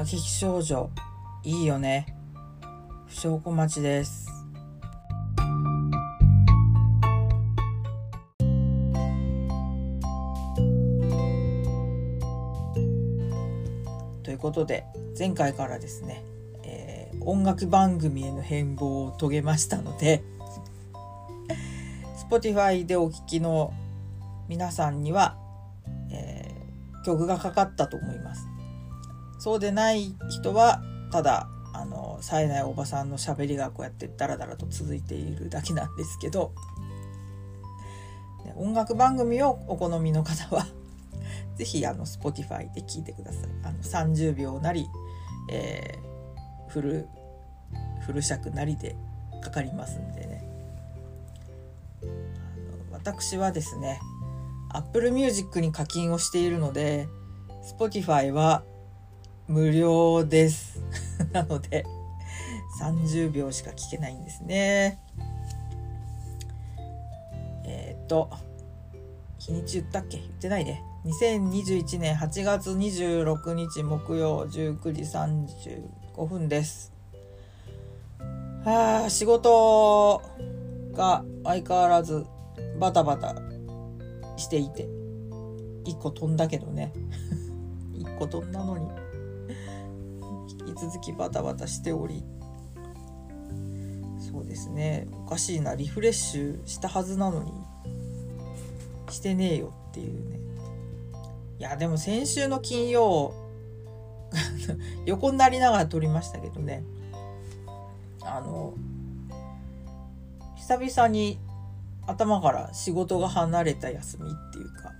過激少女いいよね。不祥小町です。ということで前回からですね、えー、音楽番組への変貌を遂げましたので Spotify でお聴きの皆さんには、えー、曲がかかったと思います。そうでない人はただあの冴えないおばさんのしゃべりがこうやってダラダラと続いているだけなんですけど音楽番組をお好みの方は 是非あの Spotify で聴いてください。あの30秒なり、えー、フルフル尺なりでかかりますんでね。私はですね Apple Music に課金をしているので Spotify は無料です。なので30秒しか聞けないんですね。えっ、と日にち言ったっけ？言ってないね。2021年8月26日木曜19時35分です。はあ仕事が相変わらずバタバタしていて。1個飛んだけどね。1個飛んだのに。引き続きバタバタしておりそうですねおかしいなリフレッシュしたはずなのにしてねえよっていうね。いやでも先週の金曜 横になりながら撮りましたけどね。あの久々に頭から仕事が離れた休みっていうか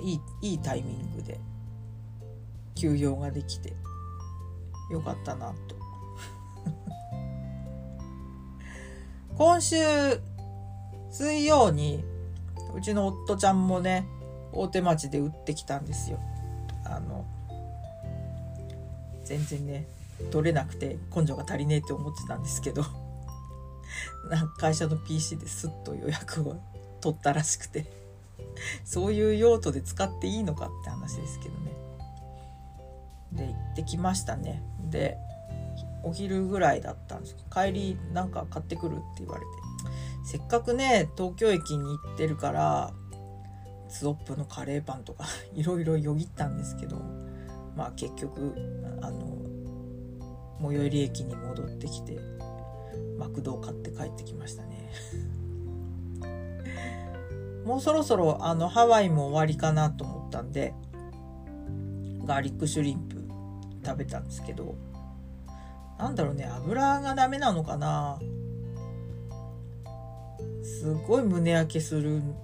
いいいいタイミングで休養ができてよかったなと。今週水曜にうちの夫ちゃんもね大手町で売ってきたんですよ。あの全然ね取れなくて根性が足りねえって思ってたんですけど なんか会社の PC ですっと予約を取ったらしくて。そういう用途で使っていいのかって話ですけどね。で行ってきましたね。でお昼ぐらいだったんです帰りなんか買ってくるって言われて。せっかくね東京駅に行ってるからツオップのカレーパンとか いろいろよぎったんですけどまあ結局あの最寄り駅に戻ってきてマクドを買って帰ってきましたね。もうそろそろあのハワイも終わりかなと思ったんでガーリックシュリンプ食べたんですけどなんだろうね油がダメなのかな。すごい胸焼けするん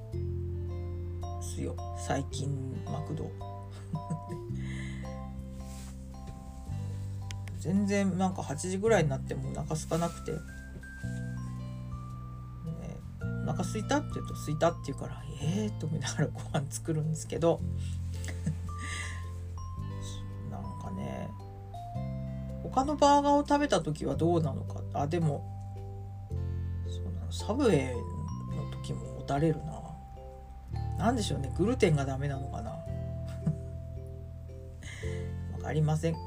すよ最近マクド。全然なんか8時ぐらいになってもお腹空かなくて、お腹空いたって言うと空いたって言うからええー、と思いながらご飯作るんですけど なんかね他のバーガーを食べた時はどうなのか？あでもそうなの。サブウェイの時ももたれるな。何でしょうね。グルテンがダメなのかな。わかりません。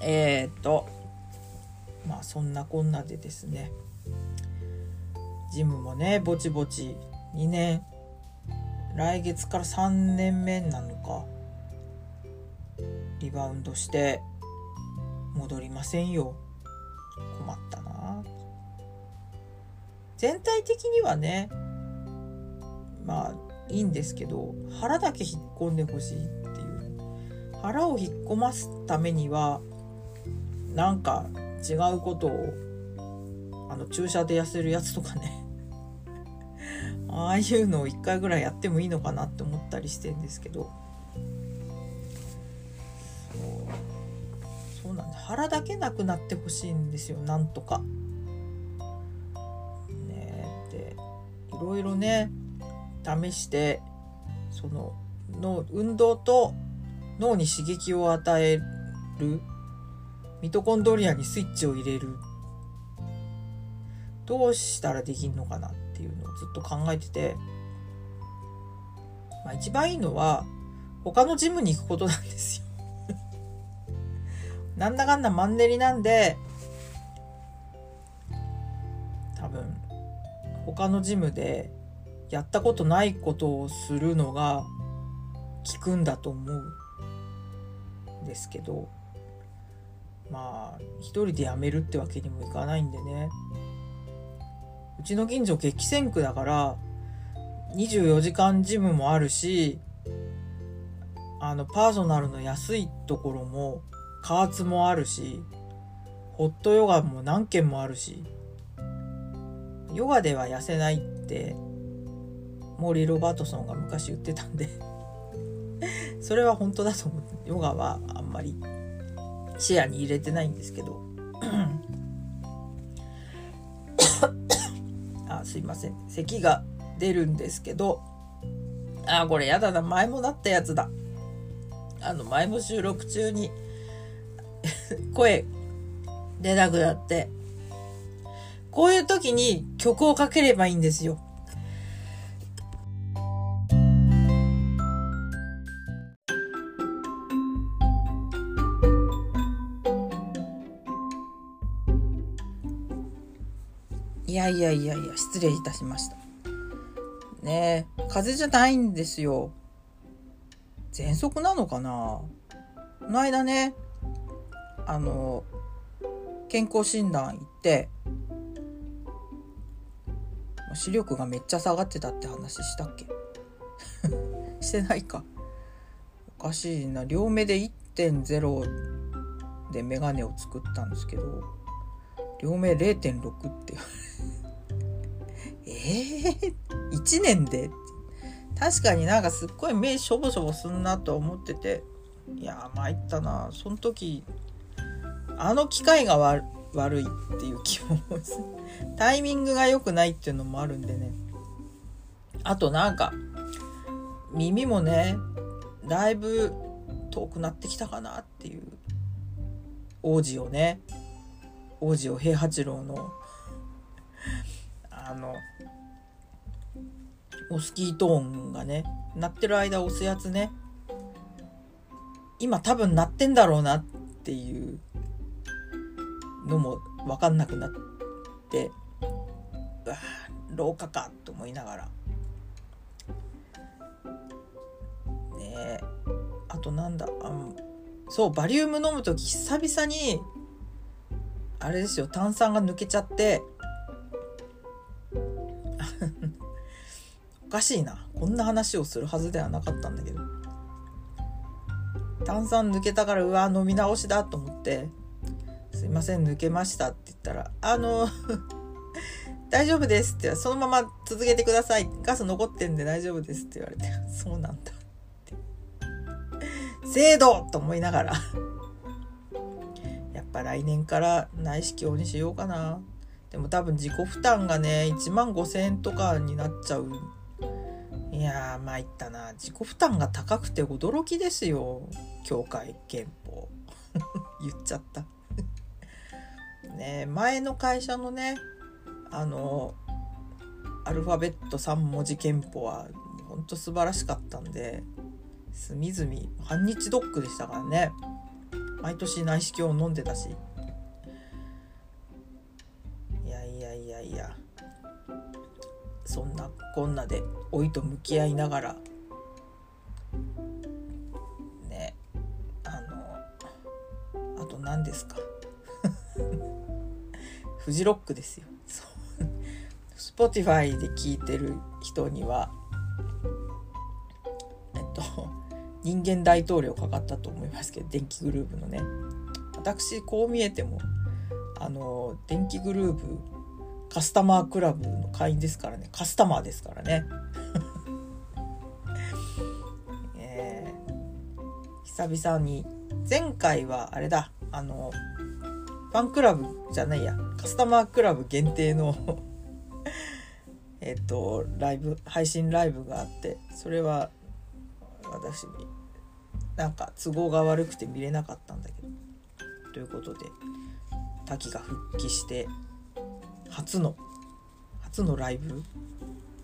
えっとまあそんなこんなでですねジムもねぼちぼち2年来月から3年目なのかリバウンドして戻りませんよ。困ったな。全体的にはねまあいいんですけど腹だけ引っ込んでほしいっていう。腹を引っ込ますためにはなんか違うことをあの注射で痩せるやつとかね。ああいうのを一回ぐらいやってもいいのかなって思ったりしてんですけど。そう。そうなんで腹だけなくなってほしいんですよ。なんとか。ねでいろいろね試してそのの運動と脳に刺激を与えるミトコンドリアにスイッチを入れる。どうしたらできんのかなっていうのをずっと考えてて。まあ、一番いいのは他のジムに行くことなんですよ。なんだかんだマンネリなんで多分他のジムでやったことないことをするのが効くんだと思うんですけど。まあ一人で辞めるってわけにもいかないんでね。うちの近所激戦区だから24時間ジムもあるしあのパーソナルの安いところも加圧もあるしホットヨガも何件もあるしヨガでは痩せないってモーリー・ロバートソンが昔言ってたんでそれは本当だと思ってヨガはあんまり視野に入れてないんですけど。あすいません。咳が出るんですけど。あこれやだな。前もなったやつだ。あの前も収録中に 声出なくなって。こういう時に曲をかければいいんですよ。やいやいやいや失礼いたしました。ねえ風邪じゃないんですよ。喘息なのかな？この間ねあの健康診断行って視力がめっちゃ下がってたって話したっけ？してないか。おかしいな。両目で1.0で眼鏡を作ったんですけど。両目0.6って。ええー、1年で？確かになんかすっごい目しょぼしょぼすんなと思ってて。いや参ったな。その時あの機械が悪いっていう気もタイミングが良くないっていうのもあるんでね。あとなんか耳もねだいぶ遠くなってきたかなっていう。王子をね。王子を平八郎のあのモスキート音がね鳴ってる間押すやつね。今多分鳴ってんだろうなっていうのも分かんなくなってうわ廊下かと思いながら。ねえ。あとなんだあそうバリウム飲む時久々にあれですよ炭酸が抜けちゃって おかしいな。こんな話をするはずではなかったんだけど。炭酸抜けたからうわ飲み直しだと思って「すいません抜けました」って言ったら「あの 大丈夫です」ってそのまま続けてください。ガス残ってんで大丈夫ですって言われて「そうなんだ」って。制度と思いながら。ぱ来年から内視鏡にしようかな。でも多分自己負担がね1万5,000円とかになっちゃう。いやー参ったな。自己負担が高くて驚きですよ。協会憲法 言っちゃった。ね前の会社のねあのアルファベット3文字憲法はほんと素晴らしかったんで隅々半日ドッグでしたからね。毎年内視鏡を飲んでたし。いやいやいやいや。そんなこんなで老いと向き合いながら。ねあのあと何ですか。フジロックですよ。そう。Spotify で聞いてる人には人間大統領かかったと思いますけど電気グループのね。私こう見えてもあの電気グループカスタマークラブの会員ですからね。カスタマーですからね、えー、久々に前回はあれだ。あのファンクラブじゃないや。カスタマークラブ限定のえっとライブ配信ライブがあってそれは私なんか都合が悪くて見れなかったんだけど。ということで滝が復帰して初の初のライブ？い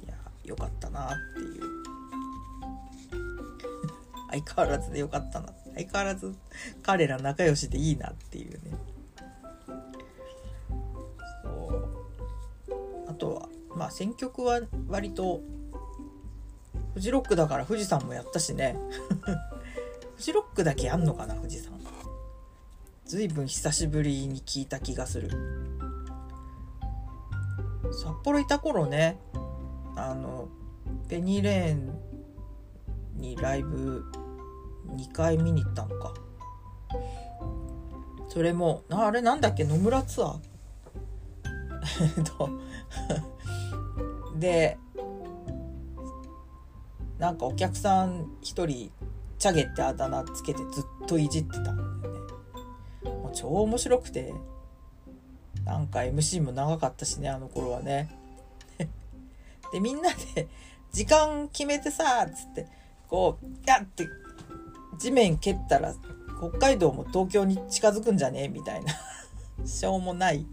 や良かったなっていう。相変わらずでよかったな。相変わらず彼ら仲良しでいいなっていうね。そう。あとはまあ選曲は割とフジロックだから富士山もやったしね。フジロックだけやんのかな富士山ずいぶん久しぶりに聞いた気がする。札幌いた頃ねあのペニーレーンにライブ2回見に行ったのか。それもあれなんだっけ野村ツアー？え っと。でなんかお客さん一人チャゲってあだ名つけてずっといじってたんだよね。もう超面白くて。なんか MC も長かったしねあの頃はね。でみんなで 時間決めてさっつってこうガッて地面蹴ったら北海道も東京に近づくんじゃね？えみたいな。しょうもない。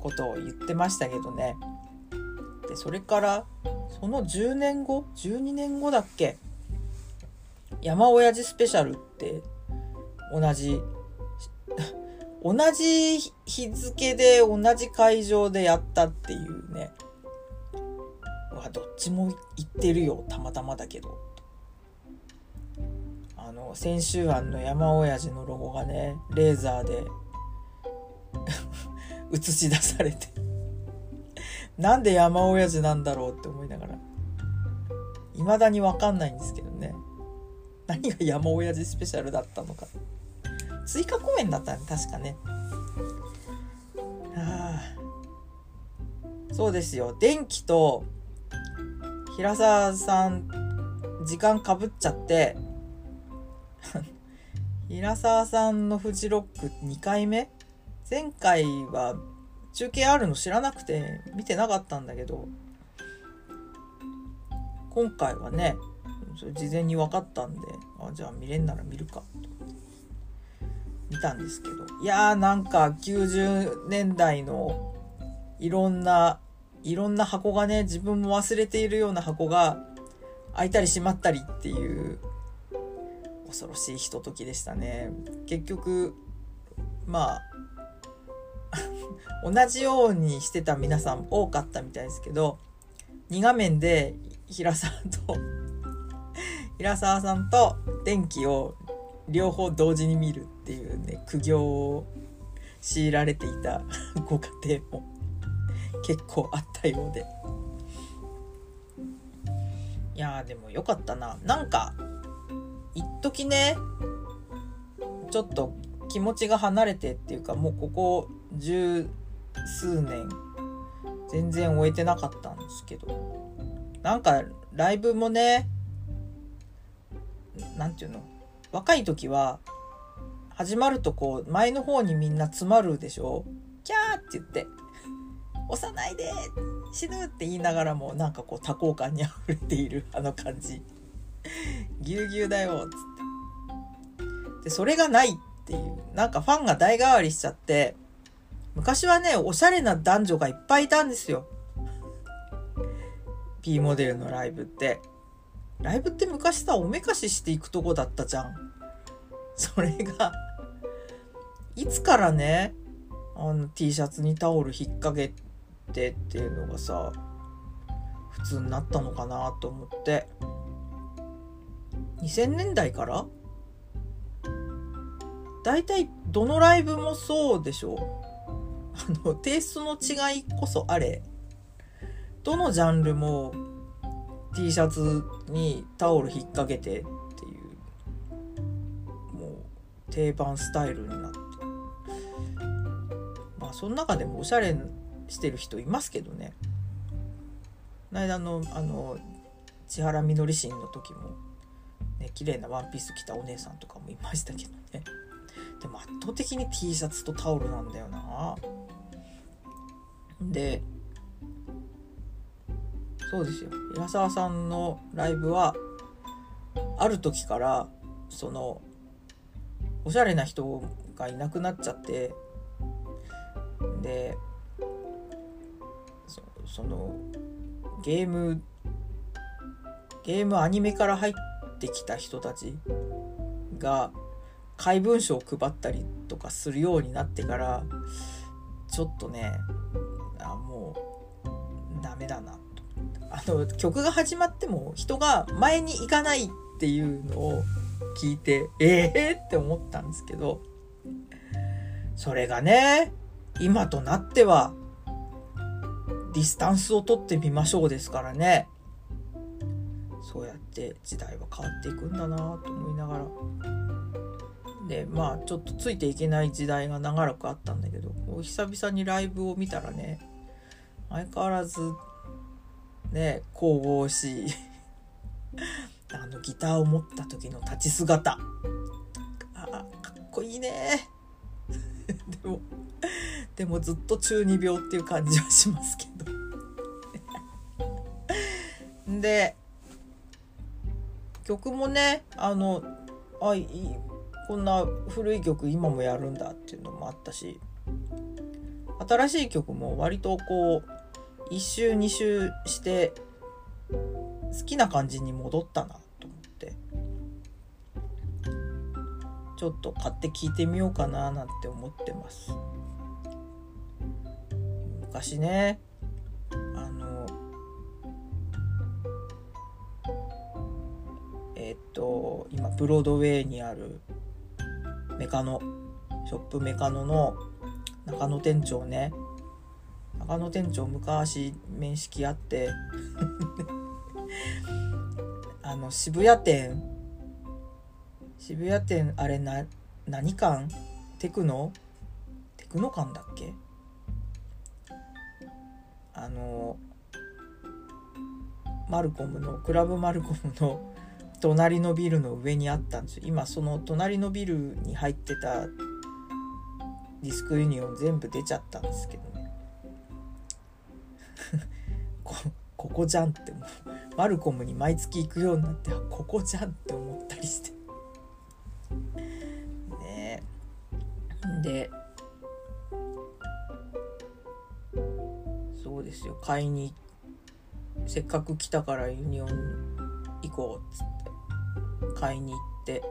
ことを言ってましたけどね。でそれからその10年後？12年後だっけ？山親父スペシャルって同じ 同じ日付で同じ会場でやったっていうね。わどっちも行ってるよたまたまだけど。あの先週案の山親父のロゴがねレーザーで 映し出されて。なんで山親父なんだろうって思いながら。未だに分かんないんですけど。何が山親父スペシャルだったのか。追加公演だったね確かね。ああ。そうですよ。電気と平沢さん時間かぶっちゃって。平沢さんのフジロック2回目？前回は中継あるの知らなくて見てなかったんだけど。今回はね事前に分かったんであじゃあ見れんなら見るか。見たんですけど。いやーなんか90年代のいろんないろんな箱がね自分も忘れているような箱が開いたり閉まったりっていう恐ろしいひとときでしたね。結局まあ 同じようにしてた皆さん多かったみたいですけど2画面で平沢と平沢さんと電気を両方同時に見るっていうね苦行を強いられていた ご家庭も 結構あったようで。いやでもよかったな。なんか一時ねちょっと気持ちが離れてっていうかもうここ十数年全然終えてなかったんですけど。なんかライブもね何て言うの？若い時は始まるとこう前の方にみんな詰まるでしょ？キャーって言って押さないで死ぬ！って言いながらもなんかこう多幸感にあふれている あの感じぎゅうぎゅうだよ！っつって。でそれがないっていう。なんかファンが代替わりしちゃって昔はねおしゃれな男女がいっぱいいたんですよ。P モデルのライブって。ライブって昔さおめかししていくとこだったじゃん。それがいつからねあの T シャツにタオル引っ掛けてっていうのがさ普通になったのかなと思って。2000年代から？大体どのライブもそうでしょ。あのテイストの違いこそあれ。どのジャンルも T シャツにタオル引っ掛けてっていうもう定番スタイルになって。まあその中でもおしゃれしてる人いますけどね。この間のあの千原みのりシーンの時もね綺麗なワンピース着たお姉さんとかもいましたけどね。でも圧倒的に T シャツとタオルなんだよな。でそうですよ。平沢さんのライブはある時からそのおしゃれな人がいなくなっちゃってでそのゲームゲームアニメから入ってきた人たちが怪文書を配ったりとかするようになってからちょっとねあもうダメだな。とあの曲が始まっても人が前に行かないっていうのを聞いてええー、って思ったんですけどそれがね今となってはディスタンスを取ってみましょうですからね。そうやって時代は変わっていくんだなと思いながら。でまあちょっとついていけない時代が長らくあったんだけど久々にライブを見たらね相変わらずね神々しい。あのギターを持った時の立ち姿。あかっこいいね。でもでもずっと中二病っていう感じはしますけど。で曲もねあのあいいこんな古い曲今もやるんだっていうのもあったし新しい曲も割とこう1周2周して好きな感じに戻ったなと思って。ちょっと買って聴いてみようかななんて思ってます。昔ねあのえっと今ブロードウェイにあるメカノショップメカノの中野店長ね中野店長昔面識あって。あの渋谷店。渋谷店あれな何館？テクノ？テクノ館だっけ？あのマルコムのクラブマルコムの隣のビルの上にあったんですよ。今その隣のビルに入ってたディスクユニオン全部出ちゃったんですけどね。こここじゃんってもう。マルコムに毎月行くようになってここじゃんって思ったりして。ね。えでそうですよ。買いにせっかく来たからユニオン行こうっつって。買いに行って。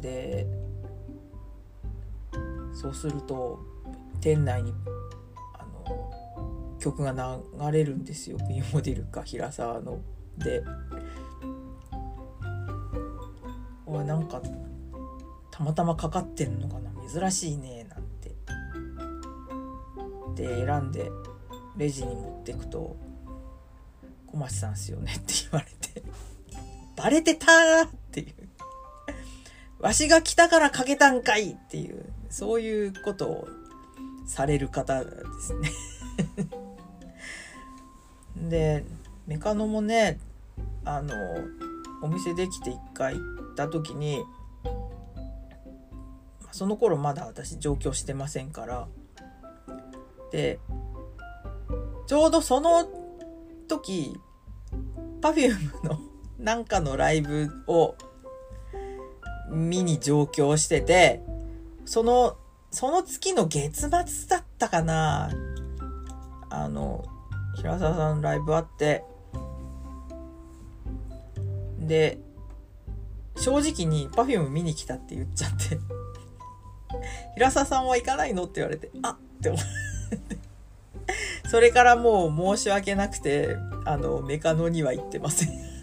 でそうすると店内に曲が流れるんですよ B モデルか平沢の。でおいなんかたまたまかかってんのかな珍しいねなんて。で選んでレジに持ってくと「小町さんっすよね」って言われてバレてたっていう。わしが来たからかけたんかいっていう、そういうことをされる方ですねで、メカノもね、あの、お店できて一回行った時に、その頃まだ私上京してませんから、で、ちょうどその時、Perfume の なんかのライブを見に上京してて、その、その月の月末だったかな。あの、平沢さんライブあって、で、正直に Perfume 見に来たって言っちゃって 平沢さんは行かないのって言われて、あって思って。それからもう申し訳なくて、あの、メカノには行ってません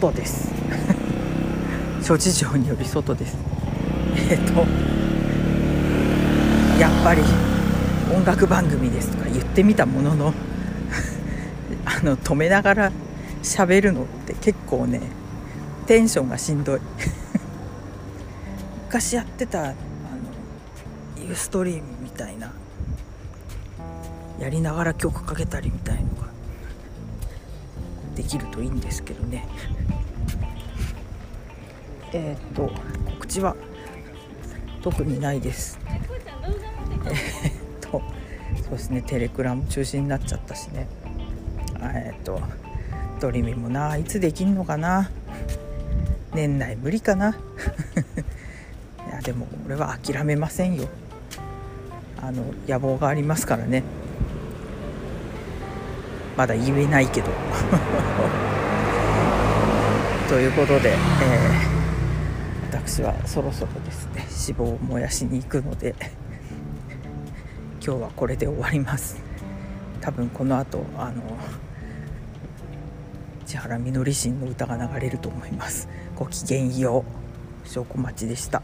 外です。諸事情により外です。えっ、とやっぱり音楽番組ですとか言ってみたものの あの止めながら喋るのって結構ねテンションがしんどい。昔やってたあのユーストリームみたいなやりながら曲かけたりみたいのができるといいんですけどね。えっ、と告知は？特にないです。えっ、とそうですね。テレクラも中止になっちゃったしね。えっ、とドリミもないつできんのかな？年内無理かな？いやでも俺は諦めませんよ。あの野望がありますからね。まだ言えないけど。ということで、えー、私はそろそろですね脂肪を燃やしに行くので今日はこれで終わります。多分この後あの千原みのりしんの歌が流れると思います。ごきげんよう。証拠待ちでした。